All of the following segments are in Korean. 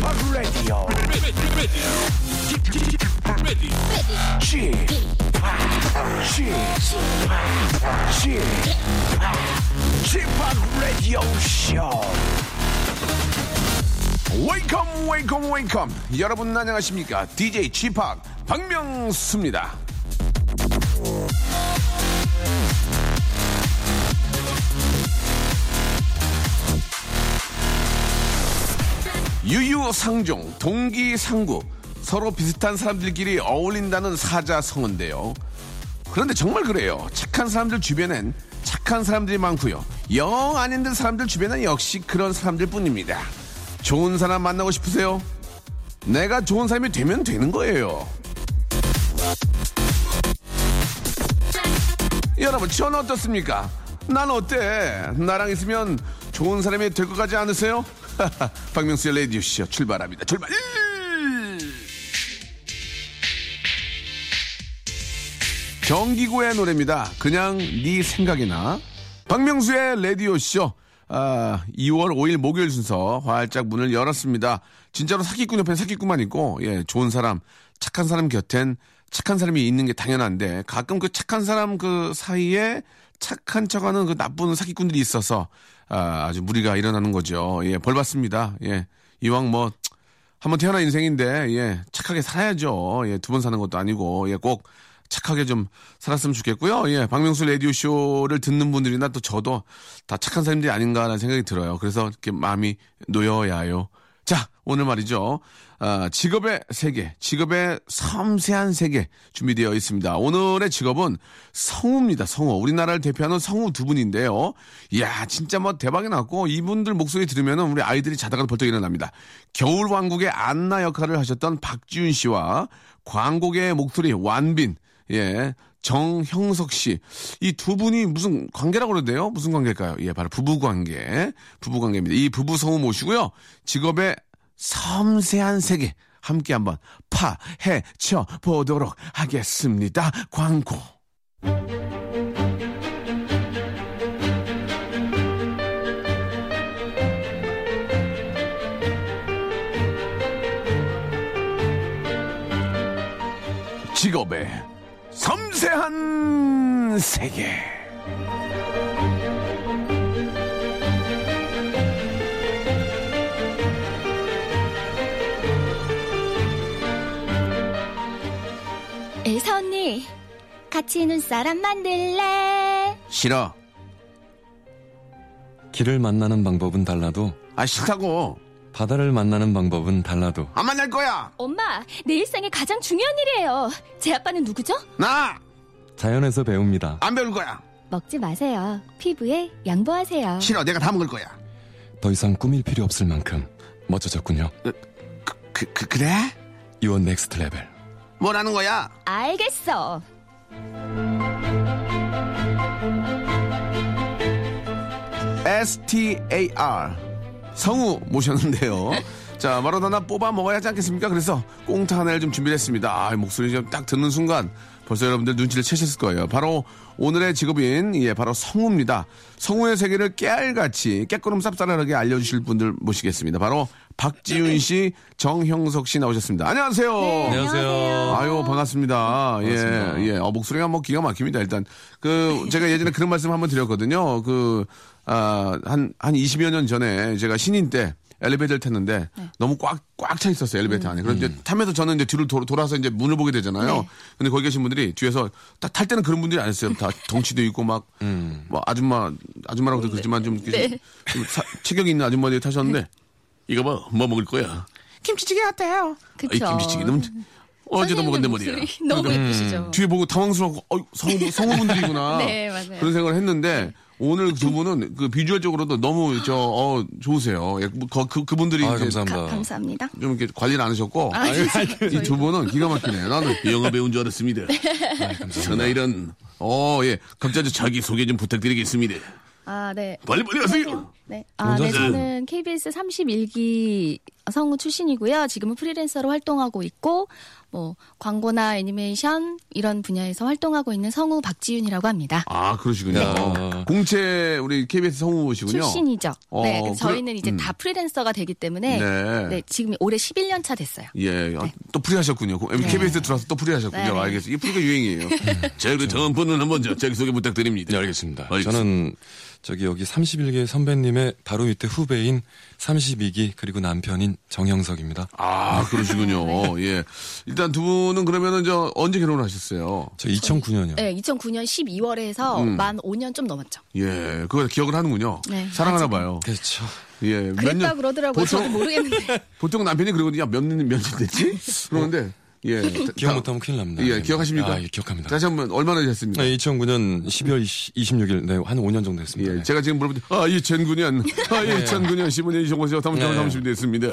Radio. Radio. Welcome, welcome, welcome. 여러분 안녕하십니까? DJ Chip 박명수입니다. 유유상종, 동기상구, 서로 비슷한 사람들끼리 어울린다는 사자성어인데요. 그런데 정말 그래요. 착한 사람들 주변엔 착한 사람들이 많고요. 영 아닌 듯 사람들 주변엔 역시 그런 사람들 뿐입니다. 좋은 사람 만나고 싶으세요? 내가 좋은 사람이 되면 되는 거예요. 여러분, 저는 어떻습니까? 난 어때? 나랑 있으면 좋은 사람이 될 것 같지 않으세요? 박명수의 레디오쇼 출발합니다. 출발! 정기고의 노래입니다. 그냥 네 생각이나. 박명수의 레디오쇼. 아, 2월 5일 목요일 순서 활짝 문을 열었습니다. 진짜로 사기꾼 옆에 사기꾼만 있고, 예, 좋은 사람, 착한 사람 곁엔 착한 사람이 있는 게 당연한데, 가끔 그 착한 사람 그 사이에 착한 척하는 그 나쁜 사기꾼들이 있어서, 아, 아주 무리가 일어나는 거죠. 예, 벌 받습니다. 예, 이왕 뭐, 한번 태어난 인생인데, 예, 착하게 살아야죠. 예, 두 번 사는 것도 아니고, 예, 꼭 착하게 좀 살았으면 좋겠고요. 예, 박명수 라디오 쇼를 듣는 분들이나 또 저도 다 착한 사람들이 아닌가라는 생각이 들어요. 그래서 이렇게 마음이 놓여야 해요. 자, 오늘 말이죠. 아, 직업의 세계, 직업의 섬세한 세계 준비되어 있습니다. 오늘의 직업은 성우입니다. 성우. 우리나라를 대표하는 성우 두 분인데요. 이야, 진짜 뭐 대박이 났고 이분들 목소리 들으면 우리 아이들이 자다가 벌떡 일어납니다. 겨울왕국의 안나 역할을 하셨던 박지윤 씨와 광곡의 목소리 완빈, 예, 정형석 씨. 이 두 분이 무슨 관계라고 그러는데요? 무슨 관계일까요? 예, 바로 부부 관계. 부부 관계입니다. 이 부부 성우 모시고요. 직업의 섬세한 세계 함께 한번 파헤쳐 보도록 하겠습니다. 광고. 직업의 섬세한 세계. 엘사 언니, 같이 눈사람 만들래? 싫어. 길을 만나는 방법은 달라도 아, 싫다고. 바다를 만나는 방법은 달라도 안 만날 거야. 엄마, 내 일상에 가장 중요한 일이에요. 제 아빠는 누구죠? 나! 자연에서 배웁니다. 안 배울 거야. 먹지 마세요. 피부에 양보하세요. 싫어. 내가 다 먹을 거야. 더 이상 꾸밀 필요 없을 만큼 멋져졌군요. 그, 그, 그래? 이원 next level. 뭐라는 거야? 알겠어. 스타 성우 모셨는데요. 자, 바로 하나 뽑아 먹어야 하지 않겠습니까? 그래서 꽁트 하나를 좀 준비했습니다. 아, 목소리 좀 딱 듣는 순간 벌써 여러분들 눈치를 채셨을 거예요. 바로 오늘의 직업인 예, 바로 성우입니다. 성우의 세계를 깨알같이 깨끗름 쌉싸라하게 알려주실 분들 모시겠습니다. 바로 박지윤 씨, 정형석 씨 나오셨습니다. 안녕하세요. 네, 안녕하세요. 아유 반갑습니다. 반갑습니다. 예, 예. 어, 목소리가 뭐 기가 막힙니다. 일단 그 제가 예전에 그런 말씀 한번 드렸거든요. 그 아, 한, 한 20여 년 전에 제가 신인 때 엘리베이터를 탔는데 너무 꽉, 꽉 차 있었어요, 엘리베이터 안에. 그런데 타면서 저는 이제 뒤로 도- 돌아서 이제 문을 보게 되잖아요. 네. 근데 거기 계신 분들이 뒤에서 딱 탈 때는 그런 분들이 아니었어요. 다 덩치도 있고 막, 뭐 아줌마, 아줌마라고도 그렇지만 좀, 이렇게 네. 좀 사- 체격이 있는 아줌마들이 타셨는데 이거 봐, 뭐 먹을 거야? 김치찌개 같아요. 그쵸. 이 김치찌개 너무 어제도 먹었는데 말이야. 너무 예쁘시죠? 뒤에 보고 당황스러워. 어, 성우, 성우분들이구나. 네, 맞아요. 그런 생각을 했는데 오늘 두 분은 그 비주얼적으로도 너무 저 어, 좋으세요. 예, 그, 그 그분들이 아, 이제 감사합니다. 가- 감사합니다. 좀 이렇게 관리를 안 하셨고 아니, 이두 분은 기가 막히네. 나는 영화 배운 줄 알았습니다. 전화 이런 어 예 갑자기 자기 소개 좀 부탁드리겠습니다. 아, 네. 빨리 빨리 하세요. 네. 아, 네. 저는 KBS 31기 성우 출신이고요. 지금은 프리랜서로 활동하고 있고 뭐 광고나 애니메이션 이런 분야에서 활동하고 있는 성우 박지윤이라고 합니다. 아, 그러시군요. 야. 공채 우리 KBS 성우시군요. 출신이죠. 어, 네, 그래서 그래- 저희는 이제 음. 다 프리랜서가 되기 때문에 네. 네, 지금 올해 11년 차 됐어요. 예, 아, 또 프리하셨군요. KBS 들어와서 또 프리하셨군요. 네, 네. 알겠어요. 이게 프리가 유행이에요. 자, 그리고 다음 분은 한번 저, 자기 소개 부탁드립니다. 네, 알겠습니다. 알겠습니다. 저는 저기 여기 31기 선배님의 바로 밑에 후배인 32기 그리고 남편인 정형석입니다. 아, 그러시군요. 예. 일단 두 분은 그러면은 저 언제 결혼을 하셨어요? 저 2009년이요. 네, 2009년 12월에 해서 음. 만 5년 좀 넘었죠. 예, 그걸 기억을 하는군요. 네, 사랑하나 아직은. 봐요. 그렇죠. 예, 몇 그랬다 년- 그러더라고요. 저도 보통, 모르겠는데. 보통 남편이 그러거든요. 야, 몇 년, 몇년 됐지? 그러는데, 예. 기억 다- 못하면 큰일 납니다. 예, 기억하십니까? 아, 예, 기억합니다. 다시 한번 얼마나 됐습니까? 네, 2009년 12월 26일, 네, 한 5년 정도 됐습니다. 예, 네. 제가 지금 물어볼 때, 아, 2009년, 아, 2009년 15년 이정도세요. 다음 저는 네. 30년 됐습니다.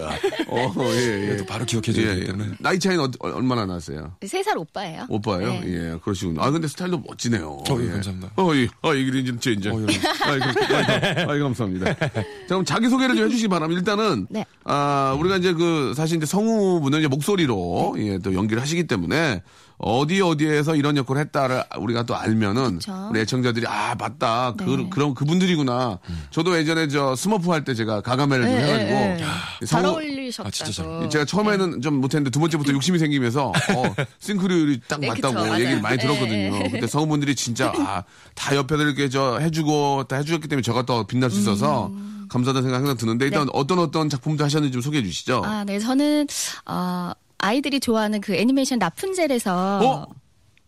어, 예, 예. 또 바로 기억해줘야 예, 되기 예. 때문에. 나이 차이는 어, 얼마나 나세요? 3살 오빠예요. 오빠예요? 네. 예, 그러시군요. 아, 근데 스타일도 멋지네요. 어, 예, 감사합니다. 어, 예. 아, 이게 이제, 이제. 어, 예. 아이, 그, 아이, 아이, 감사합니다. 자, 그럼 자기소개를 좀 해주시기 바랍니다. 일단은, 네. 아, 우리가 이제 그, 사실 이제 성우분은 이제 목소리로, 예, 또 연기를 하시기 때문에, 어디 어디에서 이런 역할을 했다를 우리가 또 알면은 그쵸. 우리 애청자들이 아 맞다 그 네. 그런 그분들이구나 저도 예전에 저 스머프 할 때 제가 가가멜을 좀 네, 해가지고 네, 네. 잘 성우- 어울리셨다고. 아, 진짜 잘- 제가 처음에는 좀 못했는데 두 번째부터 욕심이 생기면서 어, 싱크로율이 딱 네, 맞다고 그쵸, 맞아요. 얘기를 많이 들었거든요. 네, 네. 그때 성우분들이 진짜 아, 다 옆에서 이렇게 저 해주고 다 해주셨기 때문에 제가 더 빛날 수 있어서 감사하다는 생각 항상 드는데 일단 음. 네. 어떤 어떤 작품도 하셨는지 좀 소개해 주시죠. 아, 네. 저는 어, 아이들이 좋아하는 그 애니메이션 라푼젤에서 어?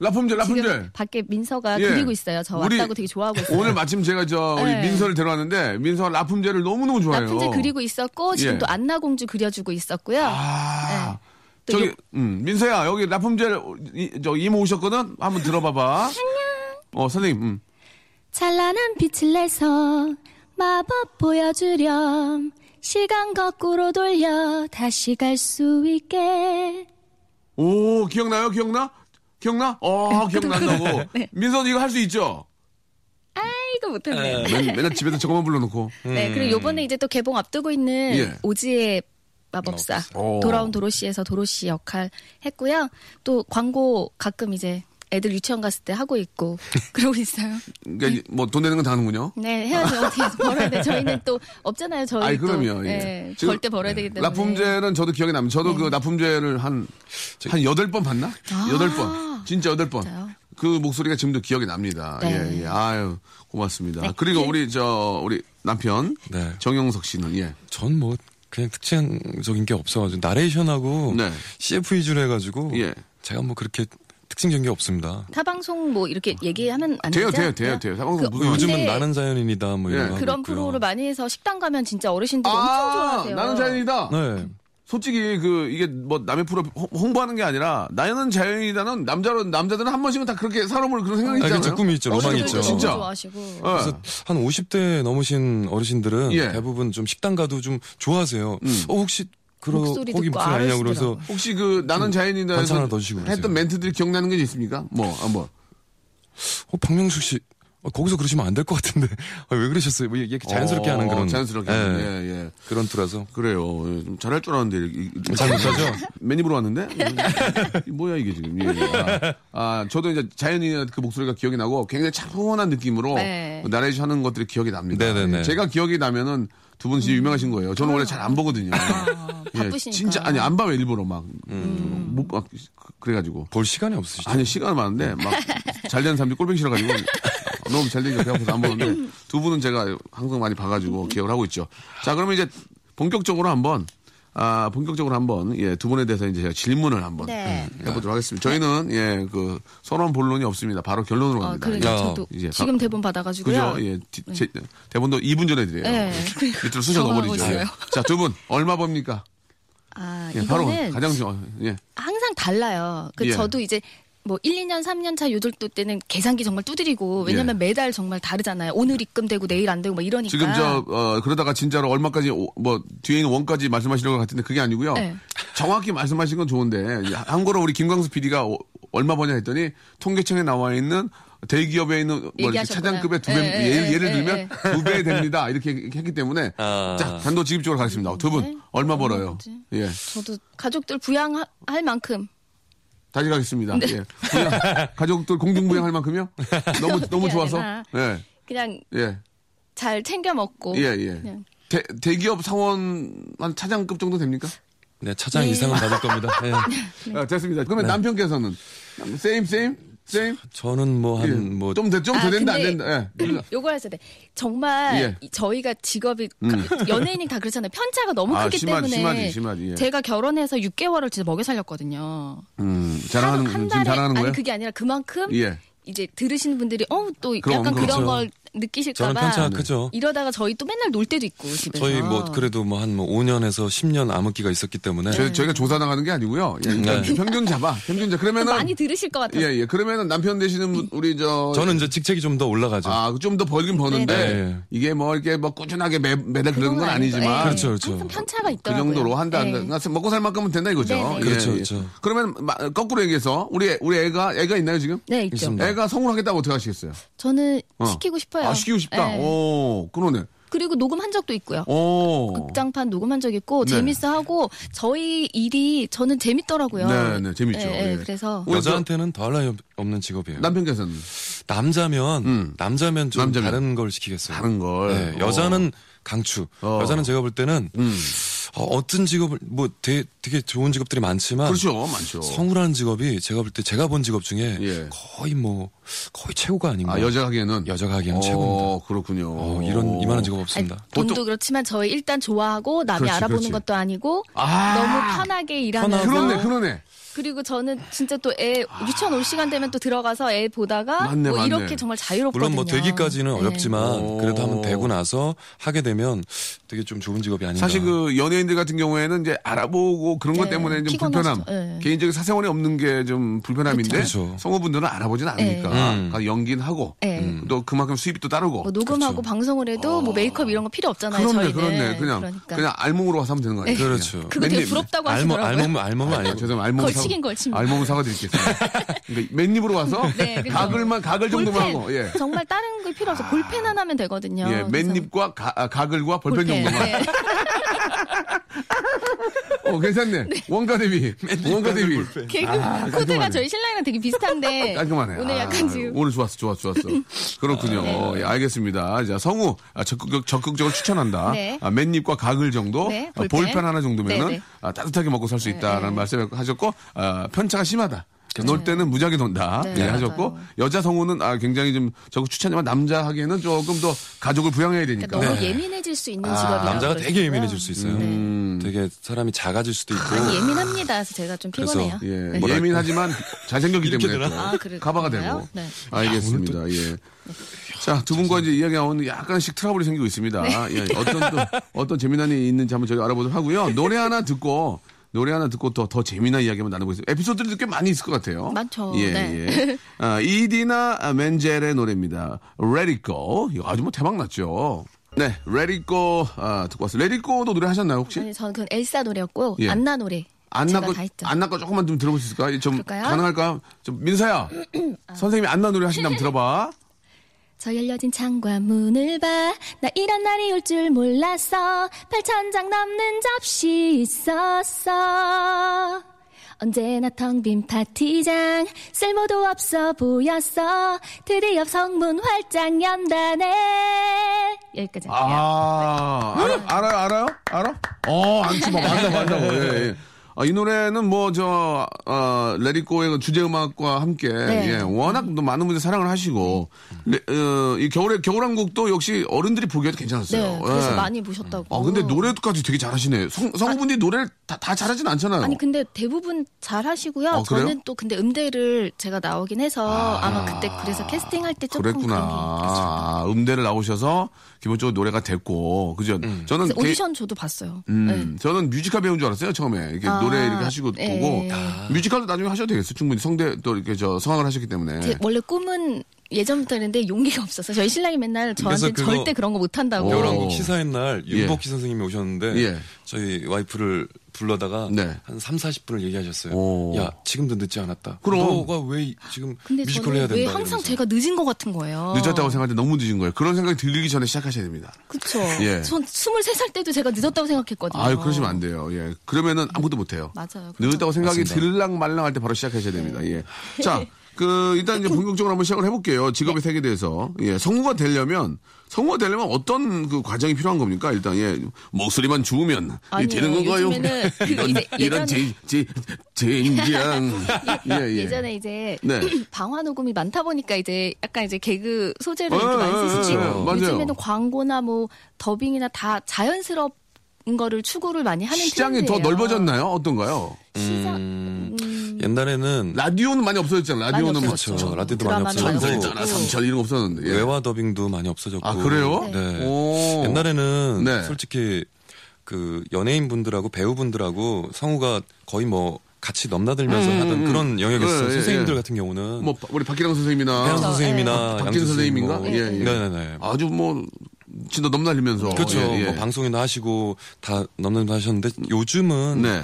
라푼젤 라푼젤. 밖에 민서가 예. 그리고 있어요. 저 왔다고 되게 좋아하고 있어요. 오늘 마침 제가 저 우리 네. 민서를 데려왔는데 민서가 라푼젤을 너무너무 좋아해요. 라푼젤 그리고 있었고 지금 예. 또 안나 공주 그려주고 있었고요. 아. 네. 또 저기, 요- 음, 민서야, 여기 라품젤, 이, 저, 이모 오셨거든? 한번 들어봐봐. 안녕. 어, 선생님, 음. 찬란한 빛을 내서 마법 보여주렴. 시간 거꾸로 돌려 다시 갈 수 있게. 오, 기억나요? 기억나? 기억나? 어, 기억난다고. 네. 민서 이거 할 수 있죠? 아이고 못했네요. 맨, 맨날 집에서 저거만 불러놓고. 네, 그리고 요번에 이제 또 개봉 앞두고 있는 예. 오지의 마법사 오. 돌아온 도로시에서 도로시 역할 했고요. 또 광고 가끔 이제 애들 유치원 갔을 때 하고 있고 그러고 있어요. 그러니까 뭐 돈 내는 건 다 하는군요. 네, 해야지 어떻게 해서 벌어야 돼. 저희는 또 없잖아요. 저희 아이, 또 그럼요. 예. 네, 지금 벌때 벌어야 되기 때문에. 라품젤은 저도 기억이 납니다. 저도 그 라품젤을 한, 한 여덟 번 봤나? 여덟 번. 진짜 여덟 번. 아. 그 목소리가 지금도 기억이 납니다. 네. 예, 예. 아유, 고맙습니다. 네. 그리고 예. 우리 저, 우리 남편. 네. 정영석 씨는, 예. 전 뭐 그냥 특징적인 게 없어가지고 나레이션하고 네. CF 위주로 해가지고 예. 제가 뭐 그렇게 특징적인 게 없습니다. 타방송 뭐 이렇게 얘기하면 안 돼요, 되죠? 돼요, 돼요, 돼요. 타방송 그, 무슨 뭐 요즘은 근데 나는 자연인이다 뭐 이런 예. 거 하고 그런. 프로를 많이 해서 식당 가면 진짜 어르신들이 엄청 좋아하세요. 나는 자연이다. 네. 솔직히 그 이게 뭐 남의 프로 홍- 홍보하는 게 아니라 나는 자연이다는 남자로 남자들은 한 번씩은 다 그렇게 살아볼 그런 생각이 아, 있잖아요. 그쵸, 꿈이 있죠, 로망이 있죠. 진짜. 좋아하시고. 어. 그래서 한 50대 넘으신 어르신들은 예. 대부분 좀 식당 가도 좀 좋아하세요. 음. 어 혹시 그런 목소리 거기 듣고 목소리 아니냐고 그래서. 혹시 그 나는 자연이다 해서. 했던 멘트들이 기억나는 게 있습니까? 뭐 한번. 어, 박명숙 씨 어, 거기서 그러시면 안 될 것 같은데 아, 왜 그러셨어요? 뭐 이렇게 자연스럽게 어, 하는 그런 자연스럽게 예, 하는, 예, 예. 그런 투라서 그래요. 예, 좀 잘할 줄 알았는데 이- 이- 잘 못하죠? 맨 입으로 왔는데 이 뭐야 이게 지금? 예, 예. 아, 아, 저도 이제 자연이 그 목소리가 기억이 나고 굉장히 차분한 느낌으로 네. 나레이션 하는 것들이 기억이 납니다. 네네네. 예, 제가 기억이 나면은 두분 진짜 유명하신 거예요. 저는 원래 잘 안 보거든요. 아, 예, 바쁘시니까. 진짜 아니 안 봐요 일부러 막. 못 막, 그래가지고 볼 시간이 없으시죠? 아니 시간 많은데 막잘 되는 사람들이 꼴보기 싫어가지고 너무 잘 되니까 배 아파서 안 보는데 두 분은 제가 항상 많이 봐가지고 기억을 하고 있죠. 자 그러면 이제 본격적으로 한번 아 본격적으로 한번 예 두 분에 대해서 이제 제가 질문을 한번 네. 음, 해보도록 하겠습니다. 저희는 예그 선언 본론이 없습니다. 바로 결론으로 어, 갑니다. 그러니까 야. 저도 이제 지금 대본 받아가지고요. 그죠? 예 디- 제- 대본도 2분 전에 드려요. 네. 밑으로 쑤셔 넣어버리죠. 자 두 분 얼마 법니까? 아, 예, 바로 가장 좀 예. 항상 달라요. 그 예. 저도 이제 뭐 1, 2년, 3년 차 요절도 때는 계산기 정말 두드리고 왜냐면 예. 매달 정말 다르잖아요. 오늘 입금되고 내일 안 되고 막 이러니까. 지금 저 어, 그러다가 진짜로 얼마까지 오- 뭐 뒤에 있는 원까지 말씀하시려고 것 같은데 그게 아니고요. 네. 정확히 말씀하신 건 좋은데 한 거로 우리 김광수 PD가 얼마 버냐 했더니 통계청에 나와 있는 대기업에 있는 뭐. 차장급의 두 배, 예, 예, 예를, 예, 예, 들면 예. 두배 됩니다. 이렇게 했기 때문에 아. 자, 단도직입적으로 가겠습니다. 두분 네. 얼마 벌어요? 뭐지? 예. 저도 가족들 부양할 만큼 다시 가겠습니다. 네. 예. 가족들 공중부양 할 만큼요? 너무 너무 좋아서. 예. 그냥 예. 잘 챙겨 먹고 예, 예. 그냥 대, 대기업 사원 한 차장급 정도 됩니까? 네, 차장 네. 이상은 받을 겁니다. 예. 아, 됐습니다. 그러면 남편께서는 세임 세임 세임 저는 뭐 예. 한뭐 좀더 좀더 아, 된다 안 된다. 예. 요거 하셔야 돼. 정말 예. 이- 저희가 직업이 가- 연예인이 다 그렇잖아요. 편차가 너무 아, 크기 심하지, 때문에 심하지, 심하지, 예. 제가 결혼해서 6개월을 진짜 먹여 살렸거든요. 음, 자랑하는 한, 한 지금 달에 자랑하는 거예요? 아니 그게 아니라 그만큼 예. 이제 들으시는 분들이 어또 그럼, 약간 그렇죠. 그런 걸 느끼실까봐 저는 편차가 크죠. 이러다가 저희 또 맨날 놀 때도 있고 집에서 저희 뭐 그래도 뭐 한 뭐 5년에서 10년 암흑기가 있었기 때문에 저희, 저희가 조사 나가는 게 아니고요. 예, 일단 네. 평균 잡아. 평균 잡아. 그러면은 많이 들으실 것 같아요. 예, 예. 그러면은 남편 되시는 분, 우리 저 저는 이제 직책이 좀 더 올라가죠. 아, 좀 더 벌긴 버는데 네, 네. 이게 뭐 이렇게 뭐 꾸준하게 매, 매달 그런 건. 아니지만 예. 그렇죠, 그렇죠. 항상 편차가 그 있더라고요. 정도로 한다. 예. 한 먹고 살 만큼은 된다 이거죠. 네, 네. 예, 그렇죠, 예. 그렇죠. 그러면 마- 거꾸로 얘기해서 우리 애- 우리 애가 애가 있나요 지금? 네 있죠. 있습니다. 애가 성공하겠다고 어떻게 하시겠어요? 저는 어. 시키고 싶어요. 아, 시키고 싶다. 예. 오, 그러네. 그리고 녹음한 적도 있고요. 오. 극장판 녹음한 적 있고 네. 재밌어 하고 저희 일이 저는 재밌더라고요. 네, 네, 재밌죠. 예, 예, 예. 그래서 우리 여자한테는 더할 나위 없는 직업이에요. 남편께서는 남자면 음. 남자면 좀 남자면. 다른 걸 시키겠어요. 다른 걸. 네, 어. 여자는 강추. 어. 여자는 제가 볼 때는 음. 어, 떤 직업을 뭐 되게, 되게 좋은 직업들이 많지만 그렇죠. 많죠. 성우라는 직업이 제가 볼 때 제가 본 직업 중에 예. 거의 뭐 거의 최고가 아닌가. 아, 여자 하기에는 여자가 하기에는 어, 최고입니다. 그렇군요. 어, 이런 이만한 직업 아니, 없습니다. 돈도 보통- 그렇지만 저희 일단 좋아하고 남이 그렇지, 알아보는 그렇지. 것도 아니고 아. 너무 편하게 일하면서 그렇네, 그러네. 그리고 저는 진짜 또 애 유치원 올 시간 되면 또 들어가서 애 보다가 맞네, 뭐 맞네. 이렇게 정말 자유롭거든요. 물론 뭐 되기까지는 네. 어렵지만 오. 그래도 한번 되고 나서 하게 되면 되게 좀 좋은 직업이 아닌가. 사실 그 연예인들 같은 경우에는 이제 알아보고 그런 것 네, 때문에 좀 피곤하시죠. 불편함, 네. 개인적인 사생활이 없는 게 좀 불편함인데 그렇죠. 성우분들은 알아보진 않으니까 네. 음. 그러니까 연기는 하고 네. 음, 또 그만큼 수입이 또 따르고. 뭐 녹음하고 방송을 해도 뭐 메이크업 이런 거 필요 없잖아요. 그렇네, 저희는. 그렇네. 그냥 그러니까. 그냥 알몸으로 와서 하면 되는 거 아니에요? 그렇죠. 그거 되게 부럽다고 알몸 하시더라고요. 알몸 알몸은 아, 아니에요. 죄송해요. 알몸 걸 사과, 걸칩니다. 알몸 사과드리겠습니다. 그러니까 맨입으로 와서 네, 가글만 가글 정도만 하고 예. 정말 다른 거 필요 없어. 볼펜 하나면 되거든요. 예, 맨입과 가, 아, 가글과 볼펜 볼펜. 정도만. 네. 어, 괜찮네. 원가 대비. 원가 대비. 개그 아, 코드가. 저희 신랑이랑 되게 비슷한데 깔끔하네. 오늘 아, 약간 지금 오늘 좋았어, 좋았어, 좋았어. 그렇군요. 어, 예, 알겠습니다. 자, 성우 아, 적극, 적극적으로 추천한다. 네. 아, 맨입과 가글 정도, 네, 아, 볼펜. 볼펜 하나 정도면은 네, 네. 아, 따뜻하게 먹고 살 수 있다라는 네. 말씀을 하셨고, 아, 편차가 심하다. 놀 때는 무지하게 논다. 네, 예, 맞아요. 하셨고 여자 성우는 아, 굉장히 좀 적극 추천하지만 남자 하기에는 조금 더 가족을 부양해야 되니까. 그러니까 너무 네. 예민해질 수 있는 아, 직업이라고 남자가 그러시고요. 되게 예민해질 수 있어요. 음. 되게 사람이 작아질 수도 있고. 많이 예민합니다. 그래서 제가 좀 그래서 피곤해요. 예, 뭐랄까. 예민하지만 잘생겼기 때문에? 또 아, 그래- 그런가요? 되고. 네. 알겠습니다. 예. 자, 두 분과 이제 이야기가 오늘 약간씩 트러블이 생기고 있습니다. 네. 예, 어떤 또, 어떤 재미난 일이 있는지 한번 저희가 알아보도록 하고요. 노래 하나 듣고, 노래 하나 듣고 더, 더 재미난 이야기 한번 나눠보겠습니다. 에피소드들이 꽤 많이 있을 것 같아요. 많죠. 예, 네. 예. 아, 이디나 멘젤의 노래입니다. Let Go. 이거 아주 뭐 대박 났죠. 네, Go, 아, 듣고 왔어요. Go도 노래 하셨나요, 혹시? 아니, 저는 그 엘사 노래였고 예. 안나 노래 안나 거. 안나 거 조금만 좀 들어볼 수 있을까? 좀 그럴까요? 가능할까? 좀 민서야, 선생님이 안나 노래 하신다면 들어봐. 저 열려진 창과 문을 봐. 나 이런 날이 올 줄 몰랐어. 8천장 넘는 접시 있었어. 언제나 텅 빈 파티장 쓸모도 없어 보였어 드디어 성문 활짝 연다네 여기까지 할게요 아, 알아, 알아요, 알아요? 알아? 어, 안치 마, 맞다, 예. 아, 이 노래는 뭐, 저, 어, 레리코의 그 주제음악과 함께, 네. 예, 워낙 또 많은 분들이 사랑을 하시고, 레, 어, 이 겨울에, 겨울왕국도 역시 어른들이 보기에도 괜찮았어요. 네 그래서 예. 많이 보셨다고 아, 근데 노래까지 되게 잘하시네. 성, 성우분들이 노래를 다, 다 잘하진 않잖아요. 아니 근데 대부분 잘 하시고요. 어, 그래요? 저는 또 근데 음대를 제가 나오긴 해서 아... 마 그때 그래서 캐스팅할 때 조금 그랬구나. 게. 아, 음대를 나오셔서 기본적으로 노래가 됐고, 그죠? 저는 그래서 개- 오디션 저도 봤어요. 음, 네. 저는 뮤지컬 배운 줄 알았어요, 처음에. 이렇게 아, 노래 이렇게 하시고 예. 보고. 뮤지컬도 나중에 하셔도 되겠어요. 충분히 성대 또 이렇게 저 성악을 하셨기 때문에. 제 원래 꿈은 예전부터 했는데 용기가 없어서 저희 신랑이 맨날 저한테 그거 절대 그런 거 못 한다고. 오. 겨울왕국 시사회 날 예. 윤복희 선생님이 오셨는데 예. 저희 와이프를 불러다가 네. 한 3, 40분을 얘기하셨어요. 오. 야, 지금도 늦지 않았다. 그럼. 너가 왜 이- 지금 뮤지컬 해야 된다. 왜 항상 이러면서. 제가 늦은 것 같은 거예요. 늦었다고 생각할 때 너무 늦은 거예요. 그런 생각이 들기 전에 시작하셔야 됩니다. 그쵸. 예. 전 23살 때도 제가 늦었다고 생각했거든요. 아유, 그러시면 안 돼요. 예. 그러면은 아무것도 못 해요. 맞아요. 늦었다고 생각이 맞습니다. 들랑 말랑 할 때 바로 시작하셔야 됩니다. 예. 자, 그, 일단 이제 본격적으로 한번 시작을 해볼게요. 직업의 세계에 대해서. 예. 성우가 되려면, 성우가 되려면 어떤 그 과정이 필요한 겁니까? 일단, 예. 목소리만 좋으면, 이 아니에요. 되는 건가요? 요즘에는 그 이런, 이제 이런 제, 제, 젠장. 예, 예. 예전에 이제 네. 방화 녹음이 많다 보니까 이제 약간 이제 개그 소재를 어, 이렇게 많이 어, 쓰시고 어, 맞아요. 요즘에는 광고나 뭐 더빙이나 다 자연스러운 거를 추구를 많이 하는 시장이 더 트렌드예요. 넓어졌나요? 어떤가요? 시장 음, 음, 옛날에는 라디오는 많이 없어졌잖아요. 라디오는 뭐, 없어졌죠. 그렇죠. 라디오도 많이 드라마는 없어졌고. 많이 전설이잖아, 삼철 이런 거 없었는데. 예. 외화 더빙도 많이 없어졌고. 아, 그래요? 네. 오. 옛날에는 네. 솔직히 그 연예인 분들하고 배우 분들하고 성우가 거의 뭐 같이 넘나들면서 음, 하던 음. 그런 영역이었어요. 예, 예, 선생님들 예. 같은 경우는 뭐, 우리 박기랑 선생님이나. 배양 그렇죠. 선생님이나 아, 박진 양준 선생님인가? 뭐. 예, 예. 네네네. 아주 뭐, 진짜 넘날리면서. 그렇죠. 예, 예. 뭐 방송이나 하시고 다 넘나들면서 하셨는데 요즘은 네.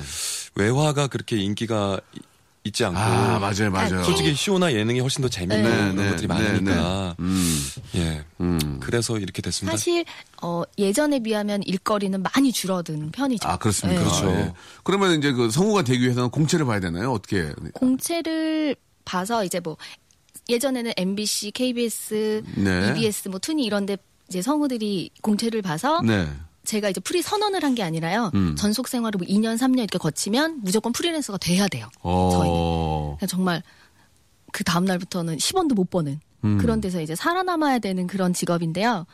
외화가 그렇게 인기가 이- 있지 않고 아, 맞아요, 맞아요. 아, 솔직히 쇼나 예능이 훨씬 더 재밌는 네, 그런 네, 것들이 네, 많으니까 네. 음, 예 음. 그래서 이렇게 됐습니다. 사실 어, 예전에 비하면 일거리는 많이 줄어든 편이죠. 아, 그렇습니까? 네. 그렇죠. 예. 그러면 이제 그 성우가 되기 위해서는 공채를 봐야 되나요? 어떻게? 공채를 봐서 이제 뭐 예전에는 MBC, KBS, 네. EBS 뭐 투니 이런데 이제 성우들이 공채를 봐서 네. 제가 이제 프리 선언을 한 게 아니라요. 음. 전속 생활을 뭐 2년, 3년 이렇게 거치면 무조건 프리랜서가 돼야 돼요. 저희는. 어. 그냥 정말 그 다음 날부터는 10원도 못 버는 음. 그런 데서 이제 살아남아야 되는 그런 직업인데요.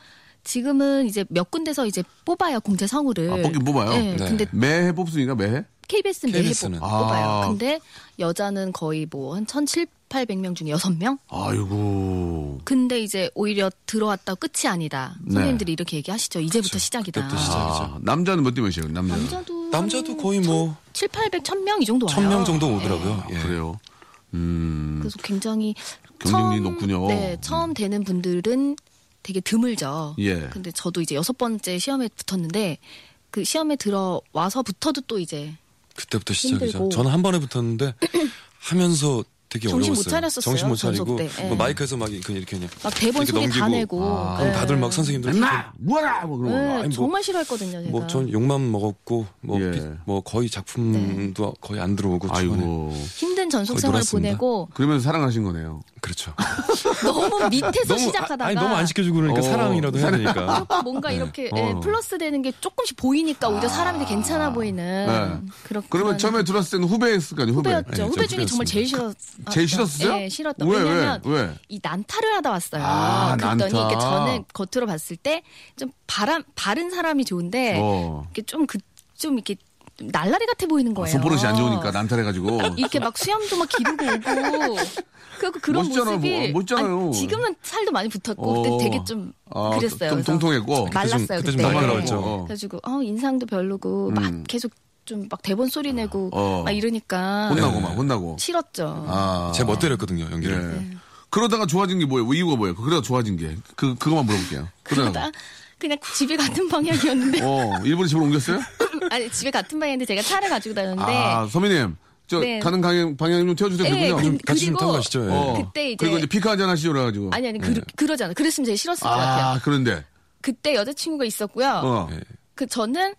지금은 이제 몇 군데서 이제 뽑아요 공채 성우를. 아, 뽑긴 뽑아요? 네. 네. 근데 매해 뽑습니까? 매해? KBS는 매해 KBS 는. 뽑- 아. 뽑아요. 근데 여자는 거의 뭐 한 1,700명 중에 6명? 아이고. 근데 이제 오히려 들어왔다 끝이 아니다. 네. 선생님들이 이렇게 얘기하시죠. 이제부터 그렇죠. 시작이다. 그때부터 시작. 아, 남자는 몇대 몇이에요? 남자는? 남자도 남자도 거의 뭐 7, 800, 1000명 이 정도 와요. 천명 정도 오더라고요. 아, 예. 그래요. 음. 그래서 굉장히 경쟁률이 처음, 높군요. 네, 처음 되는 분들은 되게 드물죠. 예. 근데 저도 이제 여섯 번째 시험에 붙었는데 그 시험에 들어와서부터도 또 이제 그때부터 시작이죠. 힘들고. 저는 한 번에 붙었는데 하면서 되게 정신 못 어려웠어요. 차렸었어요, 정신 못 차리고 때. 예. 뭐 마이크에서 막 이렇게 이렇게 그냥 막 대본 이렇게 소개 다 넘기고. 내고. 아, 그럼 네. 다들 막 선생님들 엠마! 뭐라! 뭐 그런 네, 거. 아니, 뭐- 정말 싫어했거든요, 제가. 뭐전 욕만 먹었고 뭐, 예. 비- 뭐 거의 작품도 거의 안 들어오고 초반에 아이고. 힘든 전속 거의 생활 놀았습니다. 보내고 그러면서 사랑하신 거네요. 그렇죠. 너무 밑에서 너무 시작하다가 아, 아니 너무 안 시켜주고 그러니까 어, 사랑이라도 해야 되니까. 뭔가 이렇게 어. 예, 플러스 되는 게 조금씩 보이니까 오히려 사람이 되게 괜찮아 보이는 네. 그런 그러면 처음에 들어왔을 때는 후배였을 거 아니에요, 후배. 후배였죠. 네, 후배 저 중에 정말 제일 싫었 제일 싫었어요? 네, 싫었던 왜, 왜냐면 왜, 왜? 이 난타를 하다 왔어요. 아, 그랬더니 난타. 이렇게 저는 겉으로 봤을 때 좀 바람 바른 사람이 좋은데 어. 이렇게 좀그좀 이렇게 날라리 같아 보이는 거예요. 손버릇이 안 좋으니까 난탈해가지고. 이렇게 막 수염도 막 기르고 오고 그리고 그런 멋있잖아요, 모습이 뭐, 멋있잖아요. 아니, 지금은 살도 많이 붙었고 어. 그때 되게 좀 아, 그랬어요. 좀 통통했고. 말랐어요 그때 좀- 좀 날라갔죠. 네. 그래가지고 어 인상도 별로고 막 음. 계속 좀막 대본 소리 내고 어. 막 이러니까 혼나고 막, 혼나고. 싫었죠. 아. 제 멋대로 했거든요 예. 연기를. 그러다가 좋아진 게 뭐예요? 이유가 뭐예요? 그러다 좋아진 게. 그, 그거만 물어볼게요. 그러다 그냥 집이 같은 방향이었는데 어, 일본에 집을 옮겼어요? 아니 집에 같은 방향인데 제가 차를 가지고 다녔는데 아, 서민님. 저 네. 가는 방향, 방향 좀 태워주세요. 예, 그렇군요. 그- 같이 좀 그리고- 타고 가시죠. 예. 어. 그때 이제- 그리고 이제 피크 한잔 하시죠, 그래가지고. 아니 아니 그, 그러잖아. 그랬으면 제가 싫었을 것 같아요. 아, 그런데. 그때 여자친구가 있었고요. 어. 예. 그 저는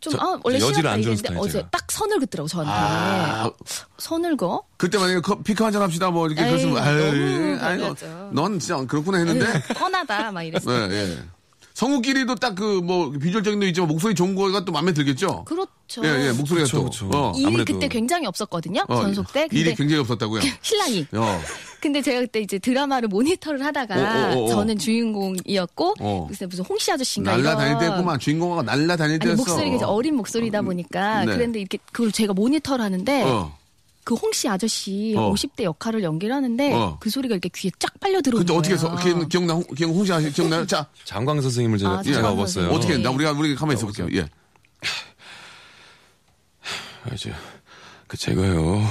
좀 저- 아, 원래 여지를 안 주는 스타일, 어제 제가. 딱 선을 긋더라고 저한테. 아. 선을 거? 그때 만약에 커- 피크 한잔 합시다, 뭐, 이렇게 에이, 그랬으면, 너무 아유, 아이고, 별로였죠. 넌 진짜 그렇구나 했는데. 뻔하다 막 네, 이랬어요. 예. 성우끼리도 딱 그 뭐 비주얼적인 도 있지만 목소리 좋은 거가 또 마음에 들겠죠? 그렇죠. 예, 예, 목소리가 그쵸, 또. 그쵸. 어. 일이 아무래도- 그때 굉장히 없었거든요. 어, 전속 때. 근데 일이 굉장히 없었다고요? 신랑이. 어. 근데 제가 그때 이제 드라마를 모니터를 하다가 어, 어, 어, 어. 저는 주인공이었고 어. 글쎄 무슨 홍씨 아저씨인가 날라 다닐 이런 때였구만. 주인공가 날라 다닐 아니 때였어. 목소리가 이제 어린 목소리다 보니까 네. 그런데 이렇게 그걸 제가 모니터를 하는데 어. 그 홍씨 아저씨 어. 50대 역할을 연기를 하는데 어. 그 소리가 이렇게 귀에 쫙 빨려 들어오는 근데 어떻게. 해서 기억, 기억나? 홍- 기억 홍시 아시 기억나요? 자, 장광 선생님을 제가 아, 제가 장광. 선생님. 어떻게 예. 했나? 우리가 우리 가만히 있어 볼게요. 예. 아, 이제 그 제가요.